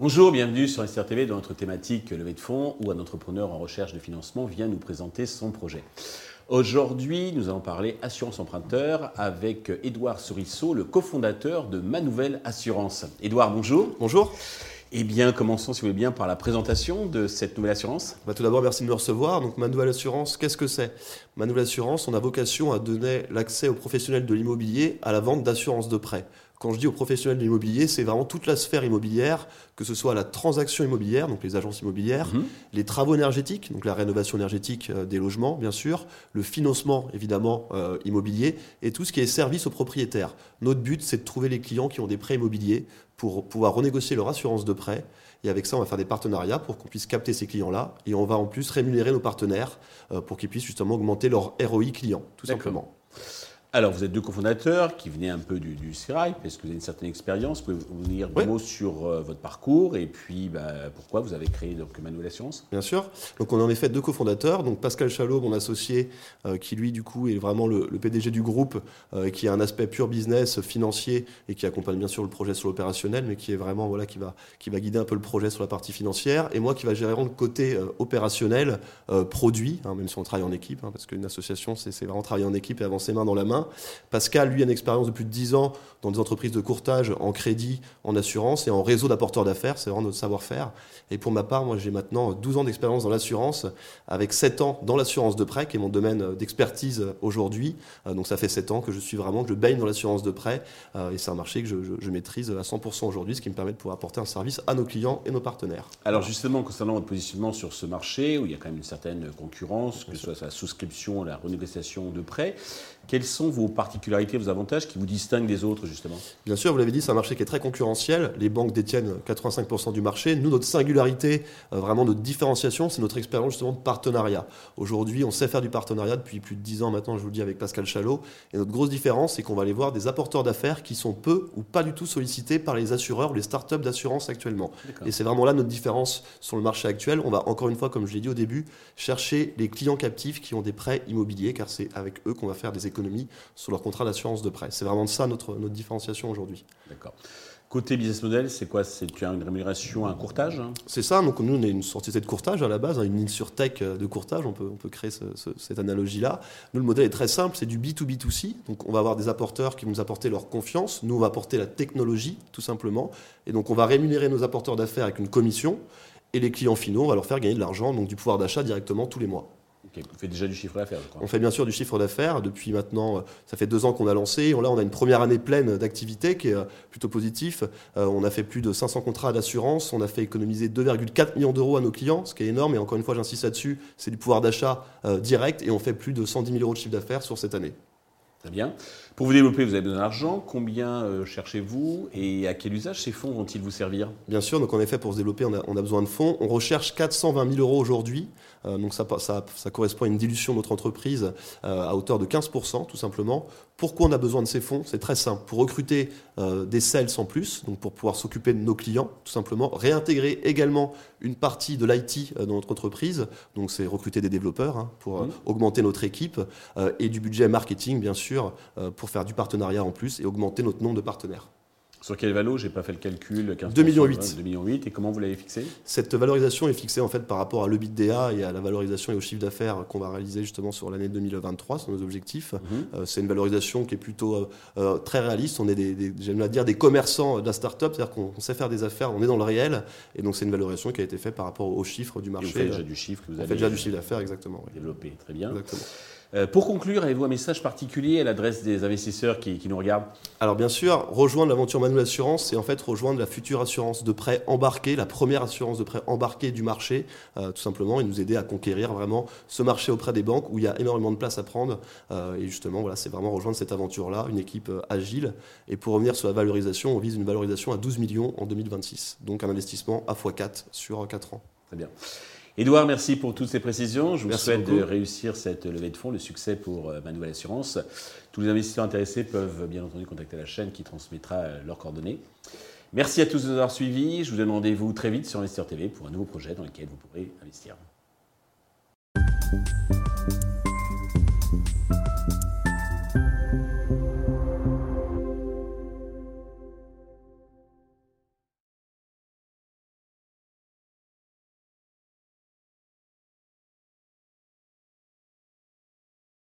Bonjour, bienvenue sur SRTV TV dans notre thématique levée de fonds où un entrepreneur en recherche de financement vient nous présenter son projet. Aujourd'hui, nous allons parler assurance emprunteur avec Édouard Sorisseau, le cofondateur de Manouvelle Assurance. Édouard, bonjour. Bonjour. Eh bien, commençons, si vous voulez bien, par la présentation de cette nouvelle assurance. Bah, tout d'abord, merci de me recevoir. Donc, Manouvelle Assurance, qu'est-ce que c'est? Manouvelle Assurance, on a vocation à donner l'accès aux professionnels de l'immobilier à la vente d'assurance de prêt. Quand je dis aux professionnels de l'immobilier, c'est vraiment toute la sphère immobilière, que ce soit la transaction immobilière, donc les agences immobilières, mhm. les travaux énergétiques, donc la rénovation énergétique euh, des logements, bien sûr, le financement, évidemment, euh, immobilier, et tout ce qui est service aux propriétaires. Notre but, c'est de trouver les clients qui ont des prêts immobiliers pour pouvoir renégocier leur assurance de prêt. Et avec ça, on va faire des partenariats pour qu'on puisse capter ces clients-là. Et on va en plus rémunérer nos partenaires euh, pour qu'ils puissent justement augmenter leur ROI client, tout simplement. Alors, vous êtes deux cofondateurs qui venaient un peu du, du parce que vous avez une certaine expérience? Vous pouvez vous dire deux mots sur euh, votre parcours et puis bah, pourquoi vous avez créé donc, Manuel Assurance? Bien sûr. Donc, on en est fait deux cofondateurs. Donc, Pascal Chalot, mon associé, euh, qui lui, du coup, est vraiment le, PDG du groupe, euh, qui a un aspect pur business, financier et qui accompagne bien sûr le projet sur l'opérationnel, mais qui est vraiment, voilà, qui va, qui va guider un peu le projet sur la partie financière. Et moi, qui va gérer le côté opérationnel, produit, hein, même si on travaille en équipe, hein, parce qu'une association, c'est vraiment travailler en équipe et avancer main dans la main. Pascal, lui, a une expérience de plus de 10 ans dans des entreprises de courtage en crédit, en assurance et en réseau d'apporteurs d'affaires. C'est vraiment notre savoir-faire. Et pour ma part, moi, j'ai maintenant 12 ans d'expérience dans l'assurance, avec 7 ans dans l'assurance de prêt, qui est mon domaine d'expertise aujourd'hui. Euh, donc ça fait 7 ans que je suis vraiment, que je baigne dans l'assurance de prêt. Euh, et c'est un marché que je, maîtrise à 100% aujourd'hui, ce qui me permet de pouvoir apporter un service à nos clients et nos partenaires. Alors justement, concernant votre positionnement sur ce marché, où il y a quand même une certaine concurrence, que ce soit la souscription, la renégociation de prêts, quelles sont vos particularités, vos avantages qui vous distinguent des autres, justement? Bien sûr, vous l'avez dit, c'est un marché qui est très concurrentiel. Les banques détiennent 85% du marché. Nous, notre singularité, euh, vraiment notre différenciation, c'est notre expérience justement de partenariat. Aujourd'hui, on sait faire du partenariat depuis plus de 10 ans maintenant, je vous le dis, avec Pascal Chalot. Et notre grosse différence, c'est qu'on va aller voir des apporteurs d'affaires qui sont peu ou pas du tout sollicités par les assureurs ou les startups d'assurance actuellement. Et c'est vraiment là notre différence sur le marché actuel. On va encore une fois, comme je l'ai dit au début, chercher les clients captifs qui ont des prêts immobiliers, car c'est avec eux qu'on va faire des économies sur leur contrat d'assurance de prêt. C'est vraiment ça notre, notre différenciation aujourd'hui. D'accord. Côté business model, c'est quoi? C'est tu as une rémunération, un courtage hein? C'est ça. Donc nous, on est une société de courtage à la base, hein, une ligne sur tech euh, de courtage. On peut, on peut créer cette analogie-là. Nous, le modèle est très simple. C'est du B2B2C. Donc on va avoir des apporteurs qui vont nous apporter leur confiance. Nous, on va apporter la technologie, tout simplement. Et donc on va rémunérer nos apporteurs d'affaires avec une commission. Et les clients finaux, on va leur faire gagner de l'argent, donc du pouvoir d'achat directement tous les mois. On fait déjà du chiffre d'affaires. On fait bien sûr du chiffre d'affaires. Depuis maintenant, euh, ça fait deux ans qu'on a lancé. Là, on a une première année pleine d'activité qui est euh, plutôt positif. Euh, on a fait plus de 500 contrats d'assurance. On a fait économiser 2,4 millions d'euros à nos clients, ce qui est énorme. Et encore une fois, j'insiste là-dessus, c'est du pouvoir d'achat direct. Et on fait plus de 110 000 euros de chiffre d'affaires sur cette année. Très bien. Pour vous développer, vous avez besoin d'argent. Combien euh, cherchez-vous et à quel usage ces fonds vont-ils vous servir? Bien sûr, donc en effet, pour se développer, on a, besoin de fonds. On recherche 420 000 euros aujourd'hui. Euh, donc ça, ça, correspond à une dilution de notre entreprise euh, à hauteur de 15%, tout simplement. Pourquoi on a besoin de ces fonds? C'est très simple. Pour recruter des sales en plus, donc pour pouvoir s'occuper de nos clients, tout simplement. Réintégrer également une partie de l'IT dans notre entreprise. Donc c'est recruter des développeurs hein, pour mmh. augmenter notre équipe et du budget marketing, bien sûr, pour faire du partenariat en plus et augmenter notre nombre de partenaires. Sur quelle valeur J'ai pas fait le calcul. 2 millions 8. 2 millions 8. Et comment vous l'avez fixé? Cette valorisation est fixée en fait par rapport à l'EBITDA et à la valorisation et au chiffre d'affaires qu'on va réaliser justement sur l'année 2023, sur nos objectifs. Mhm. Euh, c'est une valorisation qui est plutôt euh, euh, très réaliste. On est des, j'aime dire des commerçants de la start-up, c'est-à-dire qu'on sait faire des affaires, on est dans le réel. Et donc c'est une valorisation qui a été faite par rapport aux chiffres du marché. Et vous faites déjà du chiffre que vous on fait déjà du chiffre d'affaires, exactement. Développé, très bien. Exactement. Euh, pour conclure, avez-vous un message particulier à l'adresse des investisseurs qui, nous regardent? Alors bien sûr, rejoindre l'aventure Manuel Assurance, c'est en fait rejoindre la future assurance de prêt embarquée, la première assurance de prêt embarquée du marché, euh, tout simplement, et nous aider à conquérir vraiment ce marché auprès des banques où il y a énormément de place à prendre. Euh, et justement, voilà, c'est vraiment rejoindre cette aventure-là, une équipe agile. Et pour revenir sur la valorisation, on vise une valorisation à 12 millions en 2026, donc un investissement à x4 sur 4 ans. Très bien. Édouard, merci pour toutes ces précisions. Je vous souhaite de réussir cette levée de fonds, le succès pour euh, ma nouvelle assurance. Tous les investisseurs intéressés peuvent bien entendu contacter la chaîne qui transmettra euh, leurs coordonnées. Merci à tous de nous avoir suivis. Je vous donne rendez-vous très vite sur Investir TV pour un nouveau projet dans lequel vous pourrez investir.